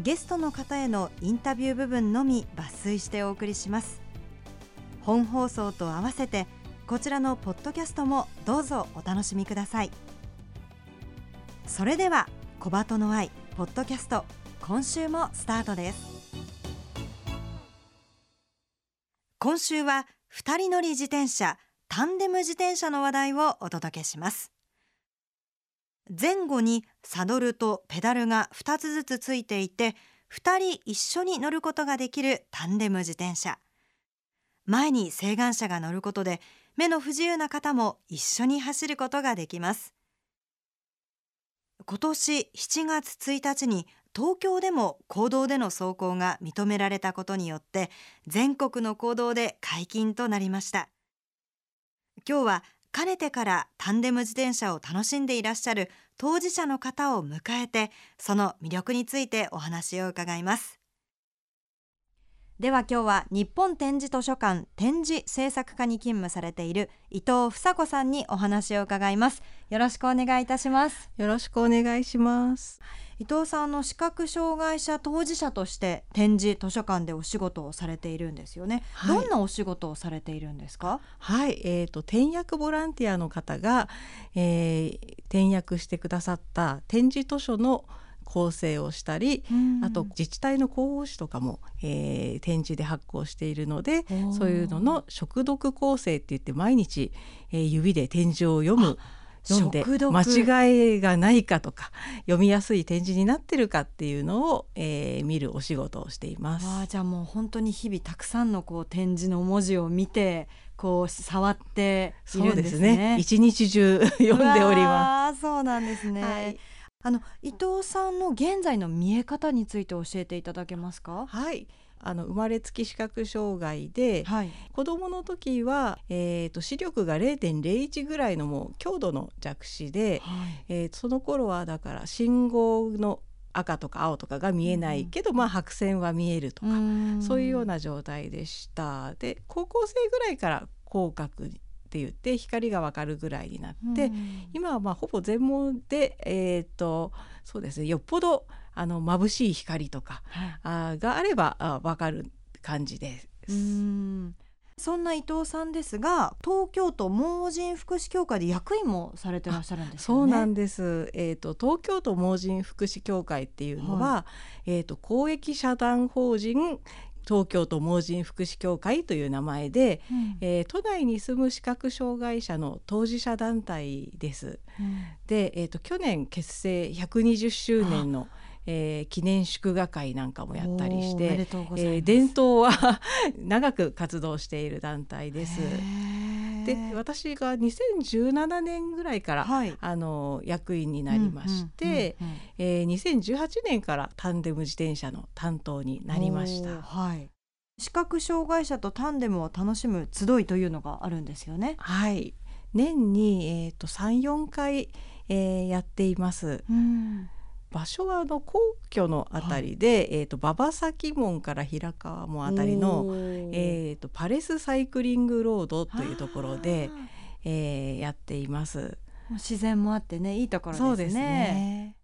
ゲストの方へのインタビュー部分のみ抜粋してお送りします。本放送と合わせてこちらのポッドキャストもどうぞお楽しみください。それでは小鳩の愛ポッドキャスト今週もスタートです。今週は二人乗り自転車タンデム自転車の話題をお届けします。前後にサドルとペダルが2つずつついていて2人一緒に乗ることができるタンデム自転車。前に晴眼者が乗ることで目の不自由な方も一緒に走ることができます。今年7月1日に東京でも公道での走行が認められたことによって全国の公道で解禁となりました。今日はかねてからタンデム自転車を楽しんでいらっしゃる当事者の方を迎えてその魅力についてお話を伺います。では今日は日本展示図書館展示制作課に勤務されている伊藤房子さんにお話を伺います。よろしくお願いいたします。よろしくお願いします。伊藤さんの視覚障害者当事者として展示図書館でお仕事をされているんですよね、はい、どんなお仕事をされているんですか？はい。えーと、転訳ボランティアの方が、えー、転訳してくださった展示図書の構成をしたり、あと自治体の広報誌とかも、えー、展示で発行しているのでそういうのの食読構成って言って毎日、えー、指で展示を読む。読んで間違いがないかとか読みやすい展示になってるかっていうのを、えー、見るお仕事をしています。あじゃあもう本当に日々たくさんのこう展示の文字を見てこう触っているんですね。すね一日中読んでおります。そうなんですね。はいあの伊藤さんの現在の見え方について教えていただけますか？はい。あの生まれつき視覚障害で、はい、子どもの時は、えーと、視力が0.01ぐらいのもう強度の弱視で、はい、えー、その頃はだから信号の赤とか青とかが見えないけど、うん、まあ白線は見えるとかそういうような状態でした。で高校生ぐらいから口角って言って光がわかるぐらいになって、うん、今はまあほぼ全盲でえっ、ー、とそうですねよっぽどあの眩しい光とか、はい、あがあればあ分かる感じです。そんな伊藤さんですが東京都盲人福祉協会で役員もされてらっしゃるんです、ね、そうなんです。えっ、ー、と東京都盲人福祉協会っていうのは、はい、えっ、ー、と公益社団法人東京都盲人福祉協会という名前で、うん、えー、都内に住む視覚障害者の当事者団体です。うん、で、えーと、去年結成120周年のえー、記念祝賀会なんかもやったりして、えー、伝統は 長く活動している団体です。で私が2017年ぐらいから、はい、あの役員になりまして、え2018年からタンデム自転車の担当になりました。はい視覚障害者とタンデムを楽しむ集いというのがあるんですよね。はい年に、えーと、と34回、えー、やっています。うん場所はあの皇居のあたりで、はい、えーと、馬場崎門から平川門あたりの、えーと、パレスサイクリングロードというところで、えー、やっています。自然もあってねいいところですね。そうですね。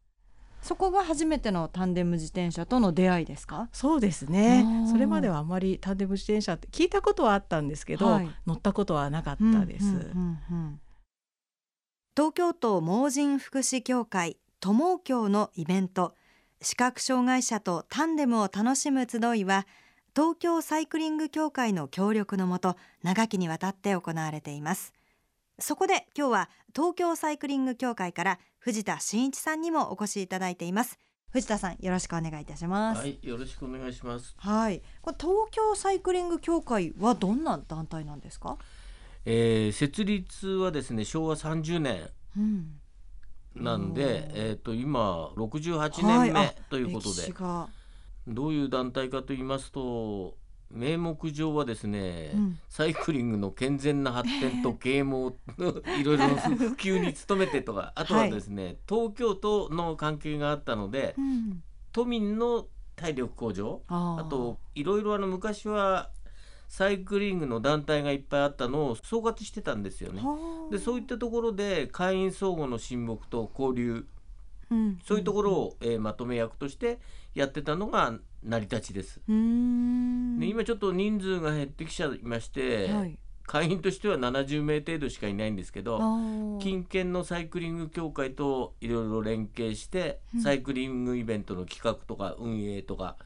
そこが初めてのタンデム自転車との出会いですか？そうですね。それまではあまりタンデム自転車って聞いたことはあったんですけど、はい、乗ったことはなかったです、東京都盲人福祉協会友協のイベント。視覚障害者とタンデムを楽しむ集いは東京サイクリング協会の協力のもと長きにわたって行われています。そこで今日は東京サイクリング協会から藤田真一さんにもお越しいただいています。藤田さんよろしくお願いいたします。はい、よろしくお願いします。はい、これ東京サイクリング協会はどんな団体なんですか？えー設立はですね、昭和30年。うんなんで、えっ、と今68はい。あ年目ということで、歴史が。どういう団体かと言いますと、名目上はですね、うん。サイクリングの健全な発展と啓蒙 いろいろ普及に努めてとか、あとはですね、東京都の関係があったので、うん。都民の体力向上、あといろいろあの昔はサイクリングの団体がいっぱいあったのを総括してたんですよね。はあ。でそういったところで会員相互の親睦と交流うんそういうところを、えーまとめ役としてやってたのが成り立ちです。で今ちょっと人数が減ってきちゃいまして、はい。会員としては70名程度しかいないんですけあどー。近県のサイクリング協会といろいろ連携して、うん。サイクリングイベントの企画とか運営とか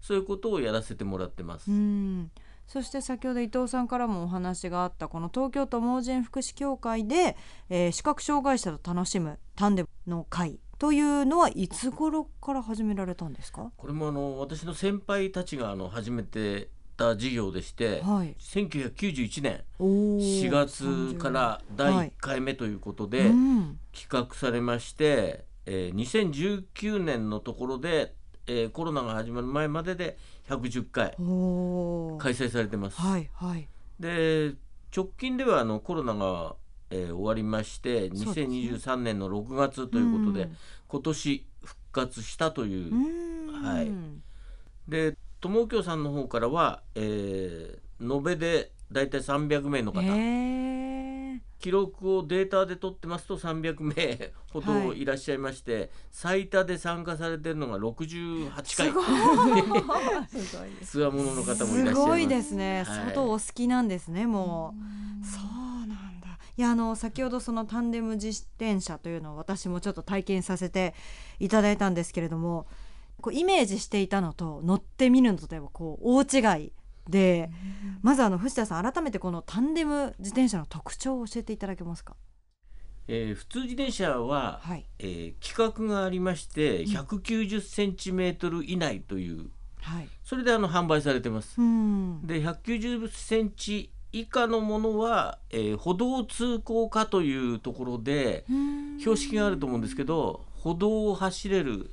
そういうことをやらせてもらってます。うんそして先ほど伊藤さんからもお話があったこの東京都盲人福祉協会で、えー視覚障害者と楽しむタンデムの会というのはいつ頃から始められたんですか？これもあの私の先輩たちがあの始めてた事業でして、はい。1991年お4月から第1回目ということでうん。企画されまして、えー2019年のところで、えーコロナが始まる前までで110回開催されてます。はいはい。で直近ではあのコロナが、えー終わりましてそうですね2023年の6月ということで、うん今年復活したというう、ん。はい。で友京さんの方からは、えー延べでだいたい300名の方、記録をデータで取ってますと300名ほどいらっしゃいまして、最多で参加されてるのが68回。すごい。つわものの方もいらっしゃいます。すごいですね、はい。相当お好きなんですねもう。そうなんだ。いやあの先ほどそのタンデム自転車というのを私もちょっと体験させていただいたんですけれどもこうイメージしていたのと乗ってみるのとではこう大違いでまずあの藤田さん改めてこのタンデム自転車の特徴を教えていただけますか？えー普通自転車は、はい。えー規格がありまして190センチメートル以内というはい。それであの販売されてます。うん。で190センチ以下のものは、えー歩道通行化というところで標識があると思うんですけど歩道を走れる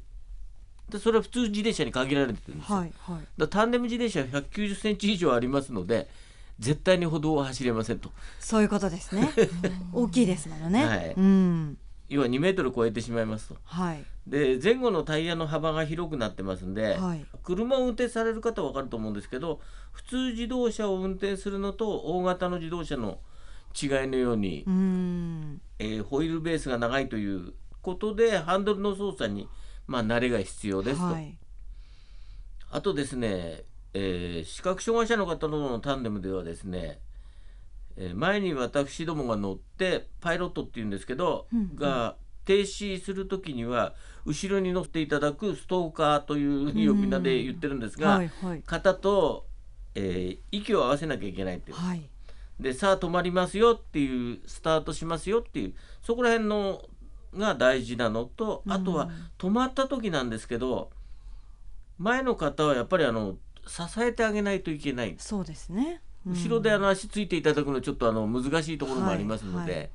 でそれは普通自転車に限られてるんですよ、はいはい。だタンデム自転車は190センチ以上ありますので絶対に歩道は走れませんと。そういうことですね。大きいですものね、はい。うん。要は2メートル超えてしまいますと。はい。で前後のタイヤの幅が広くなってますんで、はい。車を運転される方は分かると思うんですけど普通自動車を運転するのと大型の自動車の違いのように、うん。えーホイールベースが長いということでハンドルの操作に、まあ、慣れが必要ですと。はいあとですね、えー視覚障害者の方とのタンデムではですね、えー前に私どもが乗ってパイロットっていうんですけど、うんうんが停止する時には後ろに乗っていただくストーカーという呼び名で言ってるんですが、はいはい方と、えー息を合わせなきゃいけないっていう。はいでさあ止まりますよっていうスタートしますよっていうそこら辺のが大事なのとあとは止まった時なんですけど前の方はやっぱりあの支えてあげないといけない。そうですね、うん。後ろであの足ついていただくのちょっとあの難しいところもありますので、はい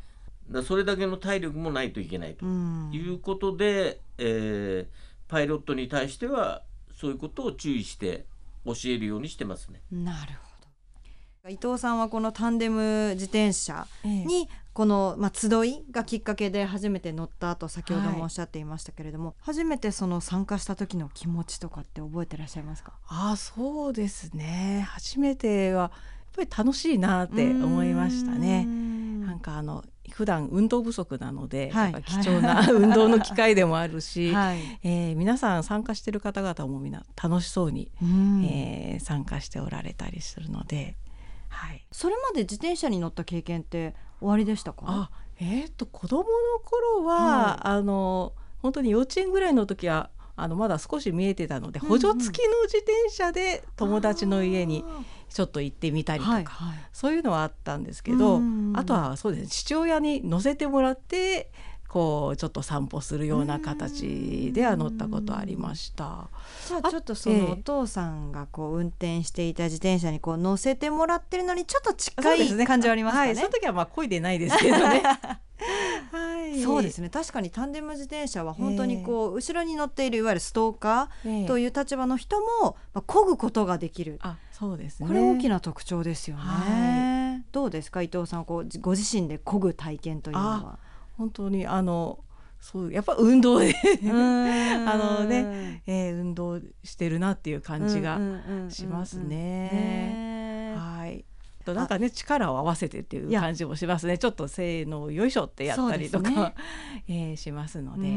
はい。それだけの体力もないといけないと。うん。いうことで、えーパイロットに対してはそういうことを注意して教えるようにしてますね。なるほど。伊藤さんはこのタンデム自転車ににこの、まあ、集いがきっかけで初めて乗ったと先ほどもおっしゃっていましたけれども、初めてその参加した時の気持ちとかって覚えてらっしゃいますか？ああそうですね。初めてはやっぱり楽しいなって思いましたね。なんかあの普段運動不足なので、はい。貴重な運動の機会でもあるし、はい、えー皆さん参加してる方々もみんな楽しそうに、うん。えー参加しておられたりするので、はい、それまで自転車に乗った経験って終わりでしたか？あえー、と子供の頃は、あの本当に幼稚園ぐらいの時はあのまだ少し見えてたので、補助付きの自転車で友達の家にちょっと行ってみたりとか、はいはい、そういうのはあったんですけど、あとはそうですね父親に乗せてもらってこうちょっと散歩するような形では乗ったことありました。じゃあちょっとそのお父さんがこう運転していた自転車にこう乗せてもらってるのにちょっと近い感じはありますかね？はい、その時はまあ漕いでないですけどね。はい、そうですね確かにタンデム自転車は本当にこう、えー、後ろに乗っているいわゆるストーカーという立場の人も、まあ、漕ぐことができる。あそうです、ね、これ大きな特徴ですよね、はい、どうですか伊藤さんこうご自身で漕ぐ体験というのは？本当にあのそうやっぱ運動であのね、えー、運動してるなっていう感じがしますね。はい。となんかね力を合わせてっていう感じもしますね。ちょっとせーのよいしょってやったりとか、ね えー、しますので。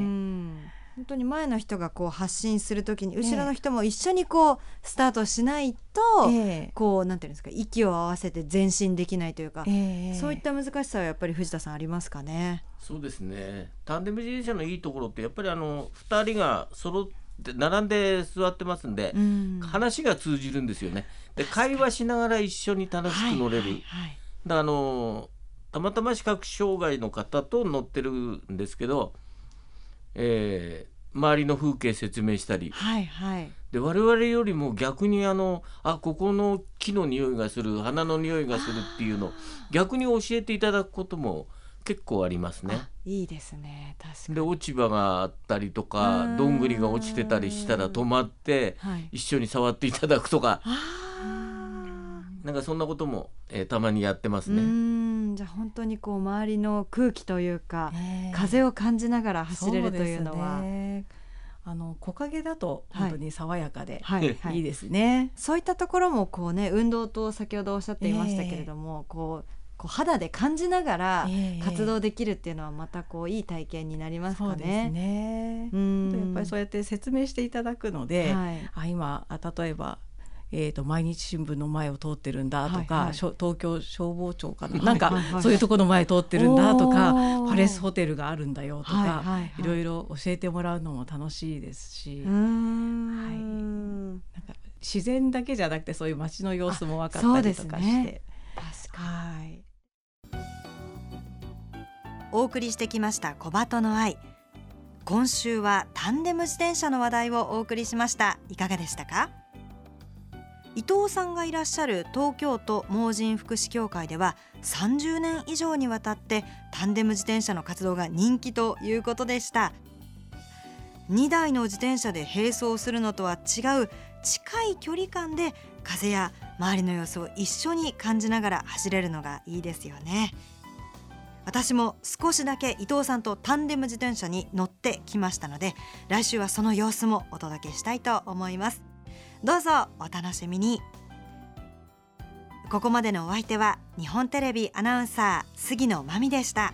本当に前の人がこう発信するときに後ろの人も一緒にこうスタートしないと、えー、こうなんていうんですか息を合わせて前進できないというか、えー、そういった難しさはやっぱり藤田さんありますかね？そうですね。タンデム自転車のいいところってやっぱりあの2人が揃って並んで座ってますんで、うん、話が通じるんですよね。で会話しながら一緒に楽しく乗れる。はいはいはい、あのたまたま視覚障害の方と乗ってるんですけどえー、周りの風景説明したり、はいはい、で我々よりも逆にあのあここの木の匂いがする花の匂いがするっていうのを逆に教えていただくことも結構ありますね。いいですね。確かに。で落ち葉があったりとかどんぐりが落ちてたりしたら止まって、はい、一緒に触っていただくとか。なんかそんなことも、えー、たまにやってますね。じゃあ本当にこう周りの空気というか、えー、風を感じながら走れるというのは。あの木陰だと本当に爽やかで、はい、い。いですね、そういったところもこうね運動と先ほどおっしゃっていましたけれども、えー、こうこう肌で感じながら活動できるっていうのはまたこういい体験になりますかね。ね。うん。やっぱりそうやって説明していただくので、はい、あ今例えばえーと、毎日新聞の前を通ってるんだとか、はいはい、東京消防庁かな,、なんか、そういうところの前通ってるんだとかパレスホテルがあるんだよとか、はいはいろいろ教えてもらうのも楽しいですし、はい、なんか自然だけじゃなくてそういう街の様子も分かったりとかして。はい、お送りしてきました小鳩の愛。今週はタンデム自転車の話題をお送りしました。いかがでしたか？伊藤さんがいらっしゃる東京都盲人福祉協会では30年以上にわたってタンデム自転車の活動が人気ということでした。2台の自転車で並走するのとは違う近い距離感で風や周りの様子を一緒に感じながら走れるのがいいですよね。私も少しだけ伊藤さんとタンデム自転車に乗ってきましたので来週はその様子もお届けしたいと思いますどうぞお楽しみにここまでのお相手は日本テレビアナウンサー杉野真美でした。